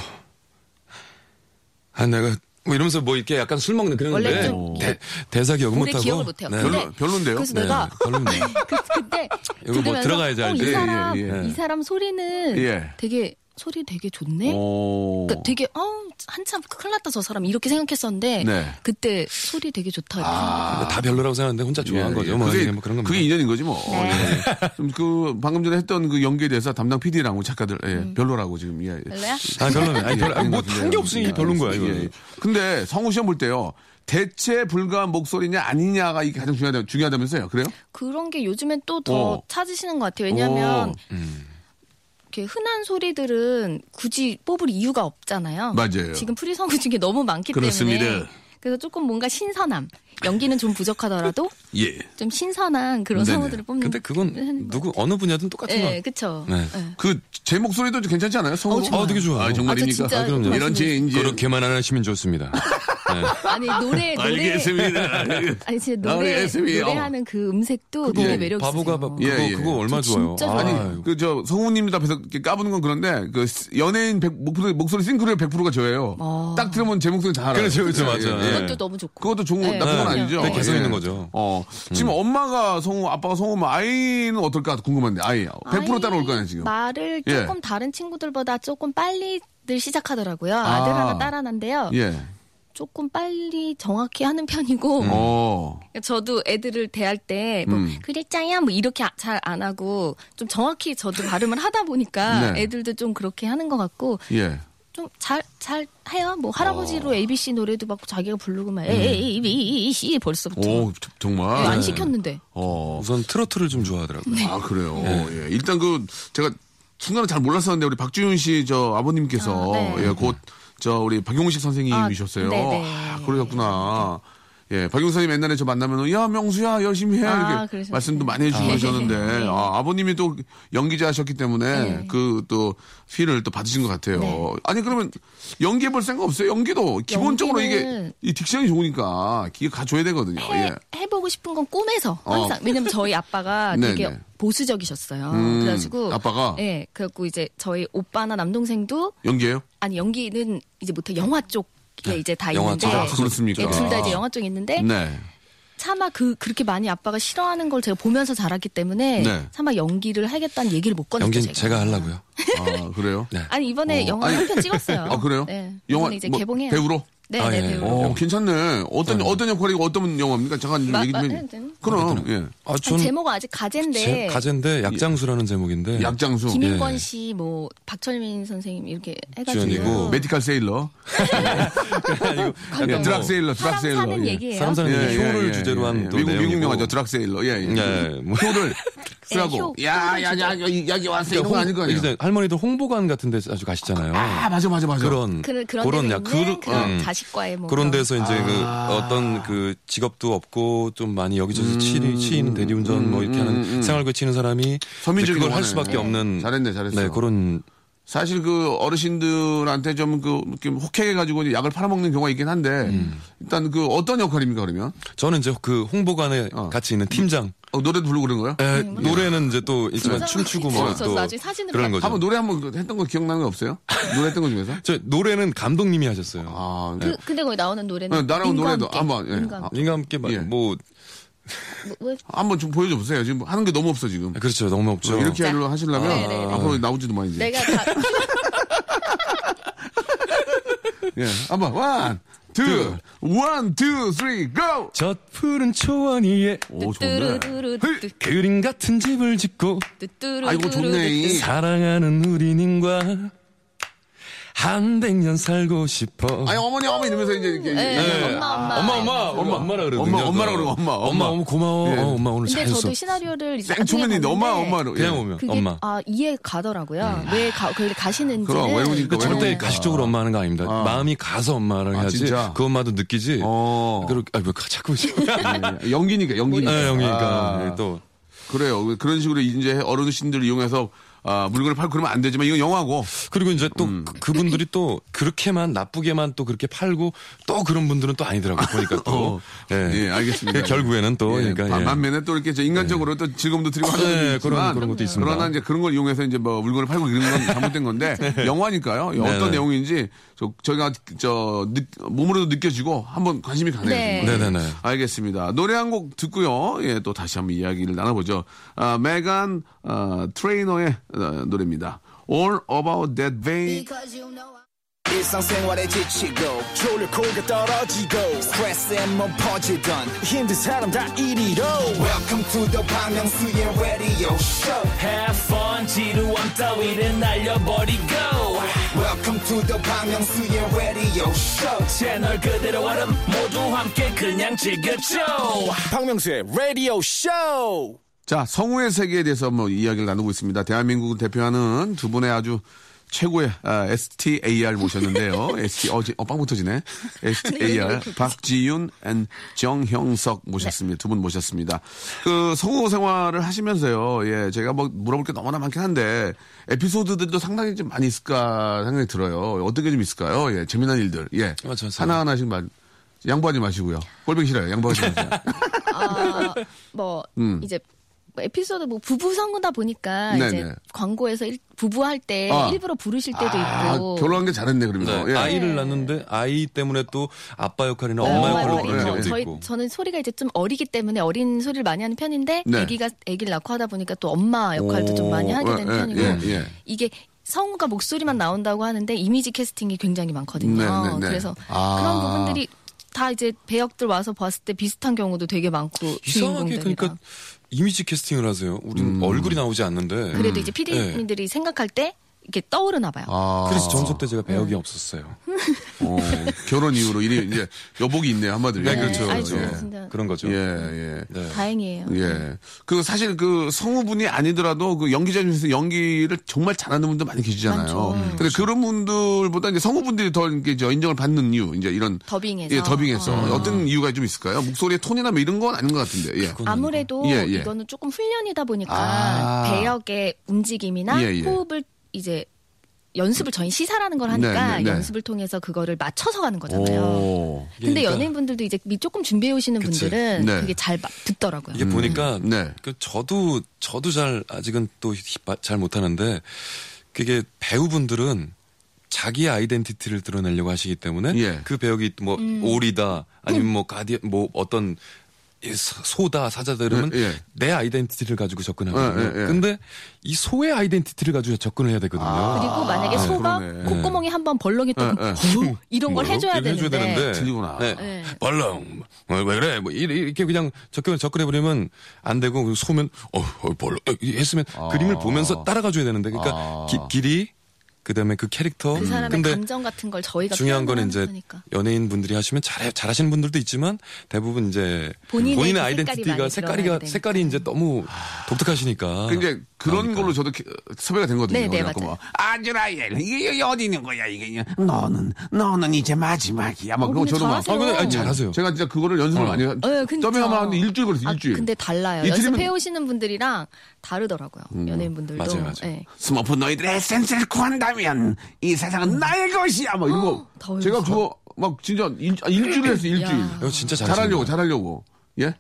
아 내가 뭐 이러면서 뭐 이렇게 약간 술 먹는 그런 원래 건데 좀 대, 대사 기억은 오래 못하고 기억을 못해요. 네. 근데 별로, 별론데요? 그래서 네, 내가 별로입니다. 그, 그때 이거 뭐 들으면서 들어가야지 어, 알지. 이 예, 사람 예, 예. 이 사람 소리는 예. 되게 소리 되게 좋네. 오. 그러니까 되게 어 한참 큰일 났다 저 사람 이렇게 생각했었는데 네. 그때 소리 되게 좋다. 근데 다 별로라고 생각하는데 혼자 좋아한 예, 거죠. 예. 뭐, 그게, 뭐 그런 겁니다. 그게 인연인 거지 뭐. 네. 예. 좀그 방금 전에 했던 그 연기에 대해서 담당 PD랑 작가들 예, 음. 별로라고 지금 예. 별로야? 아, 별로네. 아니, 별로, 아니, 뭐, 같은데요. 한게 없으니 별론 거야, 이거. 예, 예. 근데 성우 시험 볼 때요. 대체 불가한 목소리냐 아니냐가 이게 가장 중요하다, 중요하다면서요. 그래요? 그런 게 요즘엔 또더 어. 찾으시는 것 같아요. 왜냐하면 오. 이렇게 흔한 소리들은 굳이 뽑을 이유가 없잖아요. 맞아요. 지금 프리성우 중에 너무 많기 그렇습니다. 때문에 그래서 조금 뭔가 신선함. 연기는 좀 부족하더라도 예. 좀 신선한 그런 네네. 성우들을 뽑는. 근데 그건 것 누구, 어느 분야든 똑같은 네, 거. 그쵸. 네. 네. 그 제 목소리도 좀 괜찮지 않아요? 성우? 어, 좋아요. 아, 되게 좋아요. 아, 정말입니까? 아, 저 진짜 아, 그럼요. 이런 지 이제 그렇게만 안 하시면 좋습니다. 네. 아니 노래 노래 알겠습니다. 아니 진짜 노래 알겠습니다. 노래하는 그 음색도 되게 예. 매력 있어요. 바보가 바- 그거, 예, 예. 그거 얼마나 저 좋아요. 진짜 아, 좋아요. 그저 성우님 앞에서 까부는 건 그런데 그 연예인 100, 목소리, 목소리 싱크로의 100%가 저예요. 아. 딱 들으면 제 목소리 다 알아요. 그렇죠, 그렇죠, 맞아요. 예, 예. 그것도 너무 좋고. 그것도 좋은 거 네, 나쁜 건 네. 아니죠. 그게 개성 예. 있는 거죠. 어. 지금 엄마가 성우, 아빠가 성우면 아이는 어떨까 궁금한데 아이 100% 따라올 거 아니야 지금. 말을 예. 조금 다른 친구들보다 조금 빨리들 시작하더라고요. 아들 아. 하나, 딸 하나인데요. 예. 조금 빨리 정확히 하는 편이고. 어. 저도 애들을 대할 때, 뭐, 음. 그랬자야, 뭐, 이렇게 잘 안 하고, 좀 정확히 저도 발음을 하다 보니까 네. 애들도 좀 그렇게 하는 것 같고, 예. 좀 잘, 잘 해요. 뭐, 할아버지로 어. ABC 노래도 막 자기가 부르고 막, A, B, C 벌써부터. 오 저- 정말. 예, 안 시켰는데. 어. 우선 트로트를 좀 좋아하더라고요. 아 그래요. 예. 일단 그 제가 순간에 잘 몰랐었는데 우리 박지윤 씨 저 아버님께서 아, 네. 예, 곧 저 우리 박용식 선생님이셨어요. 아, 네네. 아, 그러셨구나. 예, 박용 선생님 옛날에 저 만나면 야 명수야 열심히 해 아, 이렇게 그러셨어요. 말씀도 많이 해주고 아, 그러셨는데 네. 아, 아버님이 또 연기자셨기 때문에 네. 그또 피를 또 받으신 것 같아요. 네. 아니 그러면 연기해 볼 생각 없어요? 연기도 기본적으로 이게 이 딕션이 좋으니까 기가 가줘야 되거든요. 해, 예. 해보고 싶은 건 꿈에서 어. 항상 왜냐면 저희 아빠가 네, 되게 네. 보수적이셨어요. 음, 그래가지고 아빠가? 예 그래갖고 이제 저희 오빠나 남동생도 연기해요? 아니 연기는 이제 못해 영화 쪽 에 이제 다 영화 있는데 쪽. 아, 그렇습니까? 둘다 이제 영화 쪽에 있는데 네. 차마 그 그렇게 많이 아빠가 싫어하는 걸 제가 보면서 자랐기 때문에 네. 차마 연기를 하겠다는 얘기를 못 꺼냈죠 연기는 제가. 제가 하려고요. 아 그래요? 네. 아니 이번에 어. 영화 한 편 찍었어요. 아 그래요? 네. 영화 이제 뭐, 개봉해요. 배우로? 네, 아, 네, 예. 배우로. 어, 괜찮네. 어떤 어떤 역할이고 어떤 영화입니까? 잠깐 좀 마- 얘기 좀. 마- 해. 네, 네. 그럼 예. 아, 아니, 전 제목은 아직 가제인데 제, 가제인데 약장수라는 제목인데. 약장수, 김인권 예. 씨, 뭐 박철민 선생님 이렇게 해가지고 주연이고 메디칼 세일러, 예, 드락 세일러, 드락 사람 세일러. 사는 예. 얘기예요. 사람 사는 예, 얘기, 예, 효를 예, 주제로 예, 한 예. 또 미국 미국 내용이고. 영화죠. 드락 세일러. 예, 예. 예, 뭐. 효를 쓰라고. 효, 야, 효를 야, 야, 야, 여기 왔어. 이런 거 홍- 아닐 거 아니야. 이제 할머니들 홍보관 같은 데 자주 가시잖아요. 아, 맞아, 맞아, 맞아. 그런 그, 그런 그런 약 있는 그런 음. 자식과의 뭐 그런 데서 이제 그 아. 어떤 그 직업도 없고 좀 많이 여기저기 음, 치는 치인 대리운전 뭐 이렇게 음, 하는 음, 음. 생활고에 치는 사람이 서민적인 그걸 할. 수밖에 네. 없는 잘했네, 잘했어. 네 그런 사실 그 어르신들한테 좀 그 혹해가지고 약을 팔아먹는 경우가 있긴 한데 음. 일단 그 어떤 역할입니까 그러면? 저는 이제 그 홍보관에 어. 같이 있는 팀장 어, 노래도 부르고 그런 거요? 에, 노래는 이제 또 있지만? 춤추고 저- 뭐저또 나중에 사진으로 그런 봐- 거죠. 한번 노래 한번 했던 거 기억나는 거 없어요? 노래 했던 거 중에서? 저 노래는 감독님이 하셨어요. 아, 그, 근데 거기 나오는 노래는 네, 나랑 노래도. 한번, 예. 아, 함께 막 예. 뭐 뭐, 왜- 한번 좀 보여줘 보세요. 지금 하는 게 너무 없어 지금. 그렇죠 너무 없죠. 이렇게 자. 하려 하시려면 네, 네, 네. 앞으로 나오지도 마 이제. 내가 다 예, 한번 one, two, one, two, three, go. 저 푸른 초원 위에 오 좋네. 그림 같은 집을 짓고 아이고 좋네. 이. 사랑하는 우리님과 한 백년 살고 싶어. 아니 어머니 어머니 이러면서 이제 이렇게. 네, 이제 엄마, 엄마. 엄마, 엄마, 엄마, 엄마라 그러거든요. 엄마, 엄마라 그러고, 엄마, 엄마. 엄마, 엄마, 고마워. 예. 어, 엄마 오늘 근데 잘했어. 저도 시나리오를 이제 생초면인데 나중에 엄마 봤는데 엄마로. 그냥 예. 오면 그게 엄마. 아 이해 가더라고요. 왜 가, 그걸 가시는지는 그럼 외우니까 그 절대 외우니까. 가식적으로 엄마 하는 거 아닙니다. 아. 마음이 가서 엄마랑 아, 해야지. 진짜? 그 엄마도 느끼지. 어. 그렇게 아, 왜 자꾸 예, 연기니까 연기니까. 네, 형이니까 아, 또 그래요. 그런 식으로 이제 어르신들 이용해서 아, 물건을 팔고 그러면 안 되지만 이건 영화고. 그리고 이제 또 음. 그, 분들이 또 그렇게만 나쁘게만 또 그렇게 팔고 또 그런 분들은 또 아니더라고요. 보니까 또. 어, 예, 알겠습니다. 결국에는 또 예, 그러니까 예. 반면에 또 이렇게 저 인간적으로 또 즐거움도 드리고 하는 네, 것도 그런- 있지만 그런 것도 있습니다. 그러나 이제 그런 걸 이용해서 이제 뭐 물건을 팔고 이런 건 잘못된 건데 영화니까요. 어떤 네네. 내용인지 저, 저희가 저 느- 몸으로도 느껴지고 한번 관심이 가네요. 네. 네네네. 알겠습니다. 노래 한 곡 듣고요. 예, 또 다시 한번 이야기를 나눠보죠. 아, 메간 어, 트레이너의 어, 노래입니다. All About That Babe. 일상생활에 지치고, 졸려 코가 떨어지고, 스트레스에 몸 퍼지던, 힘든 사람 다 이리로. welcome to the Bang Myung-soo's radio show Have fun 지루함 따위를 날려버리고 welcome to the Park Myung-soo's radio show 채널 그대로 얼음 모두 함께 그냥 즐겨줘 박명수의 radio show 자, 성우의 세계에 대해서 뭐 이야기를 나누고 있습니다. 대한민국을 대표하는 두 분의 아주 최고의 아, 스타 모셨는데요. 스타, 어, 지- 어, 빵 붙어지네. 스타, 박지윤 and 정형석 모셨습니다. 두 분 모셨습니다. 그 성우 생활을 하시면서요. 예, 제가 뭐 물어볼 게 너무나 많긴 한데 에피소드들도 상당히 좀 많이 있을까 생각이 들어요. 어떻게 좀 있을까요? 예, 재미난 일들. 예. 맞아, 맞아. 하나하나씩 말, 양보하지 마시고요. 꼴보기 싫어요. 양보하지 마세요. 아, 뭐 음. 이제 뭐 에피소드 뭐 부부 성우다 보니까 네네. 이제 광고에서 일- 부부 할 때 아. 일부러 부르실 때도 아, 있고 결혼한 게 잘했네, 그러면. 네, 예. 아이를 낳는데 아이 때문에 또 아빠 역할이나 네, 엄마 역할로 부르는 있죠. 경우도 저희 있고. 저는 소리가 이제 좀 어리기 때문에 어린 소리를 많이 하는 편인데 네. 아기가 아기를 낳고 하다 보니까 또 엄마 역할도 좀 많이 하게 되는 예, 편이고 예, 예. 이게 성우가 목소리만 나온다고 하는데 이미지 캐스팅이 굉장히 많거든요. 네, 네, 네. 그래서 아. 그런 부분들이 다 이제 배역들 와서 봤을 때 비슷한 경우도 되게 많고 이상하게. 그러니까 이미지 캐스팅을 하세요. 우리는 얼굴이 나오지 않는데. 그래도 이제 PD님들이 생각할 때 이렇게 떠오르나 봐요. 음. 아. 그래서 전속 때 제가 배역이 없었어요. 어, 결혼 이후로 일이 이제 여복이 있네요, 한마디로. 네, 그렇죠. 아이, 그렇죠. 저 진짜 그런 거죠. 예, 예. 네. 다행이에요. 예. 그 사실 그 성우분이 아니더라도 그 연기자 중에서 연기를 정말 잘하는 분들 많이 계시잖아요. 많죠. 음, 근데 그런 분들보다 이제 성우분들이 더 이렇게 저 인정을 받는 이유, 이제 이런 더빙에서. 예, 더빙에서 어. 어. 떤 이유가 좀 있을까요? 목소리의 톤이나 뭐 이런 건 아닌 것 같은데. 예. 아무래도 예, 예. 이거는 조금 훈련이다 보니까 아. 배역의 움직임이나 예, 예. 호흡을 이제 연습을 저희 시사라는 걸 하니까 네, 네, 네. 연습을 통해서 그거를 맞춰서 가는 거잖아요. 오. 근데 그러니까 연예인분들도 이제 미- 조금 준비해 오시는 그치. 분들은 네. 그게 잘 마- 듣더라고요. 이게 보니까 네. 그 저도 저도 잘 아직은 또 잘 못하는데 그게 배우분들은 자기 아이덴티티를 드러내려고 하시기 때문에 예. 그 배역이 뭐 음. 오리다 아니면 뭐 가디 뭐 어떤 소다 사자다 이러면 예, 예. 내 아이덴티티를 가지고 접근하거든요. 예, 예, 예. 근데 이 소의 아이덴티티를 가지고 접근을 해야 되거든요. 그리고 만약에 아, 소가 그러네. 콧구멍이 한 번 벌렁했다면 예, 예. 어? 이런 걸 뭐요? 해줘야 되는데, 되는데. 틀리구나. 네. 네. 벌렁 어, 왜 그래 뭐 이렇게 그냥 접근 접근해 버리면 안 되고 소면 어, 어 벌렁 어, 했으면 그림을 보면서 따라가 줘야 되는데 그러니까 아. 기- 길이 그다음에 그 캐릭터 그 사람의 근데 감정 같은 걸 저희가 중요한 건 이제 거니까. 연예인 분들이 하시면 잘 잘하시는 분들도 있지만 대부분 이제 본인의 본인의, 그 색깔이 아이덴티티가 색깔이. 색깔이 이제 너무 독특하시니까 그 이제 그런 그러니까. 걸로 저도 기- 섭외가 된 거든요. 네, 네, 맞아요. 뭐, 아즈라엘 이게 어디 있는 거야 이게 너는 너는 이제 마지막이야. 막 어, 그거 근데 저도 막 잘하세요. 아, 근데 아니, 잘하세요. 제가 진짜 그거를 연습을 많이 해. 네, 진짜. 더빙하면 하는데 일주일 걸렸어요. 아, 일주일. 근데 달라요. 연습해 오시는 분들이랑 다르더라고요. 연예인 분들도. 맞아요, 맞아요. 네. 스머프 너희들의 에센스를 구한다 면 이 세상은 나의 것이야. 뭐 이런 거. 더 제가. 그거 막 진짜 일, 아, 일주일 했어요. 일주일. 야. 이거 진짜 잘하려고. 잘하려고. 예?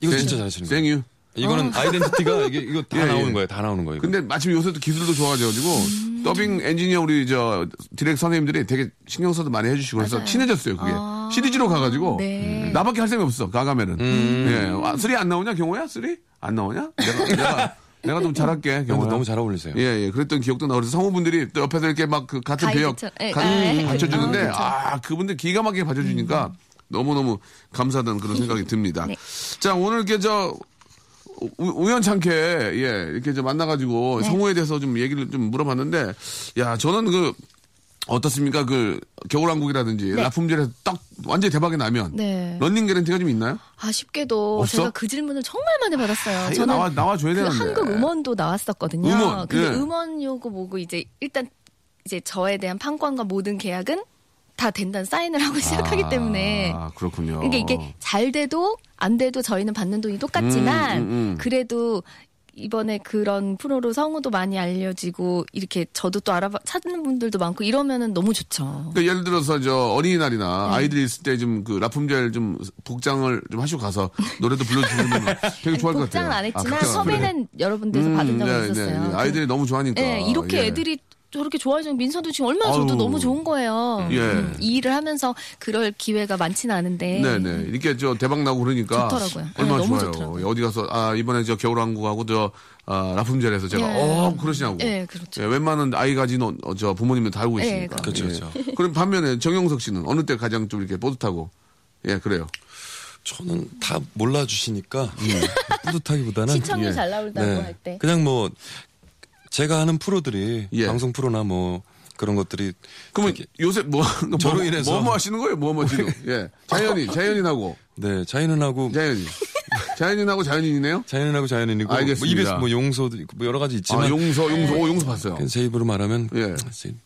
이거 생- 진짜 잘하시는 거예요. 생유. 이거는 아이덴티티가 이게 이거 다 예, 예. 나오는 거예요. 다 나오는 거예요. 이거. 근데 마침 요새 또 기술도 좋아져가지고 음. 더빙 엔지니어 우리 저 디렉 선생님들이 되게 신경 써서 많이 해주시고 그래서 맞아요. 친해졌어요 그게 아. 시리즈로 가가지고 네. 나밖에 할 생각이 없어 가가면은 예 아, three 안 나오냐 경호야 three 안 나오냐 내가 내가 내가 좀 잘할게 근데 경호야 너무 잘 어울리세요. 예, 예. 그랬던 기억도 나고 그래서 성우분들이 또 옆에서 이렇게 막 그 같은 배역. 예, 가- 예, 예. 받쳐주는데 어, 그쵸. 아 그분들 기가 막히게 받쳐주니까 너무너무 감사하다는 그런 생각이 듭니다. 네. 자 오늘 이렇게 저 우, 우연찮게 예 이렇게 좀 만나가지고 네. 성우에 대해서 좀 얘기를 좀 물어봤는데 야 저는 그 어떻습니까 그 겨울왕국이라든지 네. 라품젤에서 딱 완전 히 대박이 나면 네. 런닝 개런티가 좀 있나요? 아쉽게도 없어? 제가 그 질문을 정말 많이 받았어요. 이거 저는 나와- 나와줘야 그 되는데. 한국 음원도 나왔었거든요. 음원, 근데 예. 음원 요거 보고 이제 일단 이제 저에 대한 판권과 모든 계약은 다 된다는 사인을 하고 시작하기 때문에 아 그렇군요. 그러니까 이게 잘 돼도 안 돼도 저희는 받는 돈이 똑같지만 음, 음, 음. 그래도 이번에 그런 프로로 성우도 많이 알려지고 이렇게 저도 또 알아봐 찾는 분들도 많고 이러면은 너무 좋죠. 그러니까 예를 들어서 저 네. 어린이날이나 아이들이 있을 때 좀 그 라품젤 좀 복장을 좀 하시고 가서 노래도 불러주시면 되게 좋아할 것 같아요. 복장은 안 아, 했지만 안 섭외는 여러 군데서 음, 받은 적은 네, 있었어요. 네, 네. 아이들이 너무 좋아하니까. 네, 이렇게 예. 애들이 저렇게 좋아해주는 민서도 지금 얼마나 저도 아우. 너무 좋은 거예요. 예. 음, 이 일을 하면서 그럴 기회가 많지는 않은데. 네네 이렇게 저 대박 나고 그러니까 좋더라고요. 네, 얼마나 너무 좋아요. 좋더라고요. 어디 가서 아 이번에 저 겨울왕국하고 저 아, 라품젤에서 제가 예. 어 그러시냐고. 예, 그렇죠. 예, 웬만한 아이 가진 어, 저 부모님은 다 알고 예, 있으니까. 그렇죠, 예. 그렇죠. 그럼 반면에 정영석 씨는 어느 때 가장 좀 이렇게 뿌듯하고 예 그래요. 저는 다 몰라주시니까 뿌듯하기보다는 시청률 예. 잘 나온다고 네. 할 때. 그냥 뭐 제가 하는 프로들이 예. 방송 프로나 뭐 그런 것들이 그러면 요새 뭐 저로 뭐, 인해서- 뭐, 뭐 하시는 거예요? 뭐뭐 지금 예 자연이 자연인하고 네 자연은하고 자연인 자연인하고 자연인이네요. 자연은하고 자연인이고 알겠습니다. 뭐 입에서 뭐 용서도 있고 뭐 여러 가지 있지만 아 용서 용서 오 용서 봤어요. 그냥 제 입으로 말하면 예.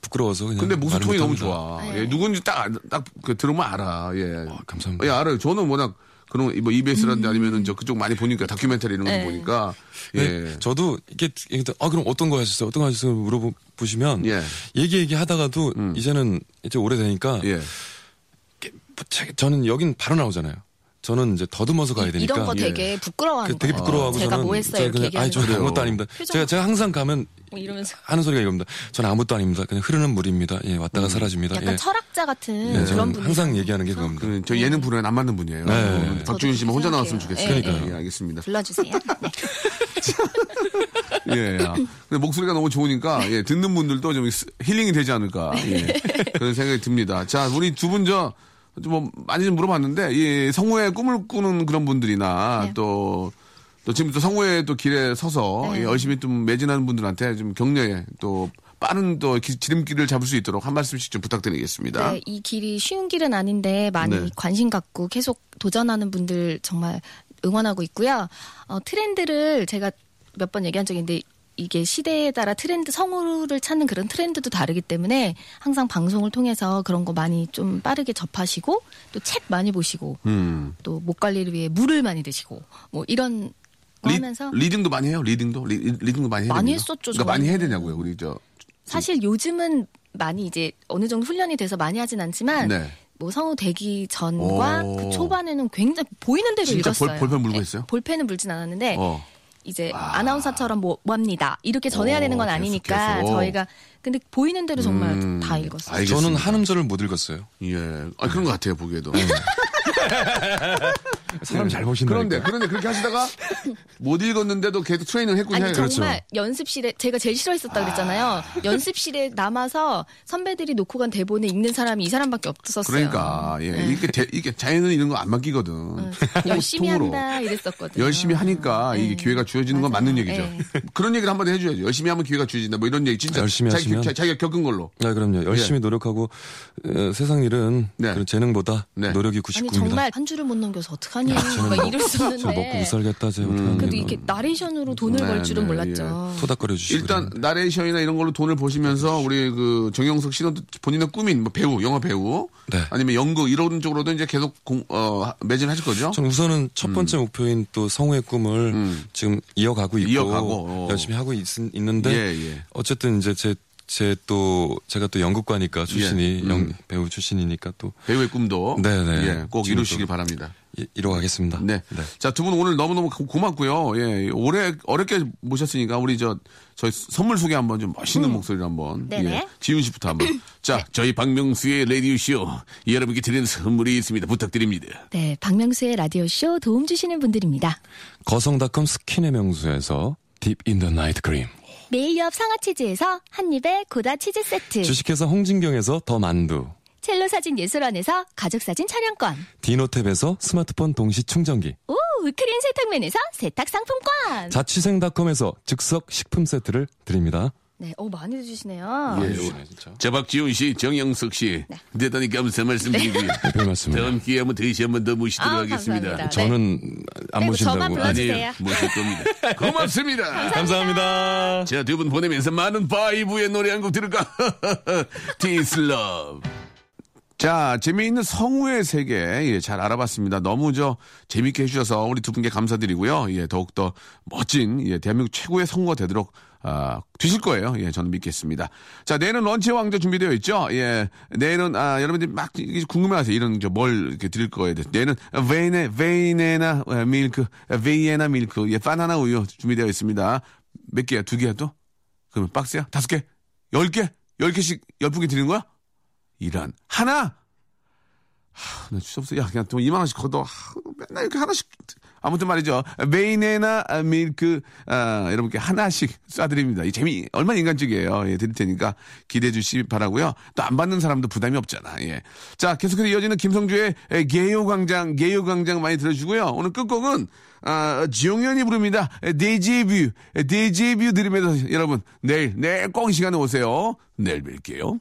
부끄러워서 그냥 근데 목소리 너무. 좋아. 네. 예, 누군지 딱딱 그 들으면 알아. 예. 아, 감사합니다. 예, 알아요. 저는 워낙 그런 뭐 EBS라든지 아니면은 저 그쪽 많이 보니까 다큐멘터리 이런 거 네. 보니까 네, 예. 저도 이게 아 그럼 어떤 거 하셨어요? 어떤 거 하셨어요? 물어보시면 예. 얘기 얘기 하다가도 이제는 이제 오래되니까 예. 뭐 제- 저는 여긴 바로 나오잖아요. 저는 이제 더듬어서 가야 되니까 이런 거 예. 되게 부끄러워하는 그 되게. 부끄러워하고 제가 저는 뭐 했어요 제가 그냥 아니 저. 아무것도 아닙니다. 표정 제가 제가 항상 가면 뭐 이러면서 하는 소리가 이겁니다. 저는 아무것도 아닙니다. 그냥 흐르는 물입니다. 예, 왔다가 사라집니다. 약간 예. 철학자 같은 네, 그런 분이 항상 얘기하는 게 그겁니다. 그, 저 예능 프로에 안 맞는 분이에요. 네. 어, 박주윤 씨만 혼자 저도 나왔으면 좋겠어요. 생각해요. 예, 알겠습니다. 불러주세요. 네. 예. 아, 근데 목소리가 너무 좋으니까 예, 듣는 분들도 좀 스- 힐링이 되지 않을까 예, 그런 생각이 듭니다. 자, 우리 두 분 저 뭐 많이 좀 물어봤는데 이 성우의 꿈을 꾸는 그런 분들이나 네. 또 또 지금 또 성우의 또 길에 서서 네. 예, 열심히 좀 매진하는 분들한테 좀 격려에 또 빠른 또 기- 지름길을 잡을 수 있도록 한 말씀씩 좀 부탁드리겠습니다. 네, 이 길이 쉬운 길은 아닌데 많이 네. 관심 갖고 계속 도전하는 분들 정말 응원하고 있고요. 어, 트렌드를 제가 몇 번 얘기한 있는데 이게 시대에 따라 트렌드 성우를 찾는 그런 트렌드도 다르기 때문에 항상 방송을 통해서 그런 거 많이 좀 빠르게 접하시고 또 책 많이 보시고 음. 또목 관리를 위해 물을 많이 드시고 뭐 이런 거 리, 하면서 reading도 많이 해요. reading도 리, reading도 많이 해야 많이? 했었죠, 그러니까 많이. 해야 되냐고요. 우리 저 사실 요즘은 많이 이제 어느 정도 훈련이 돼서 많이 하진 않지만 네. 뭐 성우 되기 전과 오. 그 초반에는 굉장히 보이는 대로 진짜 볼- 읽었어요. 볼펜 물고 예, 했어요? 볼펜은 물진 않았는데 어. 이제 아. 나운서처럼 뭐 뭐 합니다. 이렇게 전해야 오, 되는 건 계속, 아니니까 계속. 저희가 근데 보이는 대로 정말 음, 다 읽었어요. 알겠습니다. 저는 한 음절을 못 읽었어요. 예. 아, 그런 것 같아요, 보기에도. 사람 잘 보신다. 그런데, 그런데 그렇게 하시다가 못 읽었는데도 계속 트레이닝을 했군요. 아니 그렇죠. 정말 연습실에 제가 제일 싫어했었다 그랬잖아요. 연습실에 남아서 선배들이 놓고 간 대본에 읽는 사람이 이 사람밖에 없었어요. 그러니까, 예. 이게, 대- 이게 자연은 이런 거 안 맡기거든. 열심히 통으로. 한다 이랬었거든요. 열심히 하니까 이게 기회가 주어지는 건 맞아요. 맞는 얘기죠. 예. 그런 얘기를 한번 해줘야죠. 열심히 하면 기회가 주어진다. 뭐 이런 얘기 진짜. 열심히 자기, 하시면? 자- 자기가 겪은 걸로. 네, 그럼요. 열심히 노력하고 어, 세상 일은 네. 재능보다 네. 노력이 아니 99입니다. 정말 한 줄을 못 넘겨서 어떡하 니막 이랬었는데 저 먹고 못 살겠다. 제 음. 그래도 뭐 이렇게 나레이션으로 돈을 네, 벌 줄은 네, 몰랐죠. 토닥거려 주시고. 일단 나레이션이나 이런 걸로 돈을 보시면서 우리 그 정영석 씨는 또 본인의 꿈인 뭐 배우, 영화 배우, 네. 아니면 연극 이런 쪽으로도 이제 계속 공, 어, 매진하실 거죠? 전 우선은 첫 번째 목표인 또 성우의 꿈을 음. 지금 이어가고 있고 이어가고, 어. 열심히 하고 있, 는데 예, 예. 어쨌든 이제 제 제또 제가 또 연극과니까 출신이 예. 영, 음. 배우 출신이니까 또 배우의 꿈도 네네. 예, 꼭 이루시길 또- 바랍니다. 이- 이뤄가겠습니다. 네. 자, 두 분 오늘 너무너무 고- 고맙고요. 예, 올해 어렵게 모셨으니까 우리 저 저희 선물 소개 한번 좀 멋있는 목소리로 한번. 네네. 예, 지윤 씨부터 한번. 자, 저희 박명수의 라디오 쇼 여러분께 드리는 선물이 있습니다. 부탁드립니다. 네, 박명수의 라디오 쇼 도움 주시는 분들입니다. 거성닷컴 스킨의 명수에서 deep in the night 크림. 매일 옆 상하치즈에서 한입에 고다 치즈 세트. 주식회사 홍진경에서 더 만두. 첼로 사진 예술원에서 가족 사진 촬영권. 디노탭에서 스마트폰 동시 충전기. 오, 크린 세탁면에서 세탁 상품권. 자취생닷컴에서 즉석 식품 세트를 드립니다. 네, 오 많이 주시네요. 예, 진짜. 자, 박지훈 씨, 정영석 씨. 대단히 감사 말씀드리고요. 별 말씀을. 다음 기회에 한번 다시 한번 더 모시도록 아, 하겠습니다. 감사합니다. 저는 안 네, 모신다고. 저만 불러주세요. 아니에요. 모실 겁니다. 고맙습니다. 감사합니다. 자, 두 분 보내면서 많은 바이브의 노래 한 곡 들을까? This Love. 자, 재미있는 성우의 세계, 예, 잘 알아봤습니다. 너무 저, 재밌게 해주셔서 우리 두 분께 감사드리고요. 예, 더욱더 멋진, 예, 대한민국 최고의 성우가 되도록, 아, 되실 거예요. 예, 저는 믿겠습니다. 자, 내일은 런치 왕자 준비되어 있죠? 예, 내일은, 아, 여러분들이 막 궁금해 하세요. 이런, 저, 뭘 이렇게 드릴 거에 대해서. 내일은 베이네, 베이네나 밀크, 베이에나 밀크, 예, 바나나 우유 준비되어 있습니다. 몇 개야? 두 개야 또? 그러면 박스야? 다섯 개? 열 개? 열 개씩 열 분께 드리는 거야? 이런 하나 하, 나 없어. 야, 그냥 또 2만 원씩 걷어. 하, 맨날 이렇게 하나씩. 아무튼 말이죠. 메이네나 밀크, 아, 여러분께 하나씩 쏴드립니다. 이 재미, 얼마나 인간적이에요. 예, 드릴 테니까 기대해 주시기 바라고요 또 안 받는 사람도 부담이 없잖아. 예. 자, 계속해서 이어지는 김성주의 가요광장, 가요광장 많이 들어주고요. 오늘 끝곡은, 아, 지용현이 부릅니다. 데이지뷰, 데이지뷰 들으면서 여러분, 내일, 내일 꼭이 시간에 오세요. 내일 뵐게요.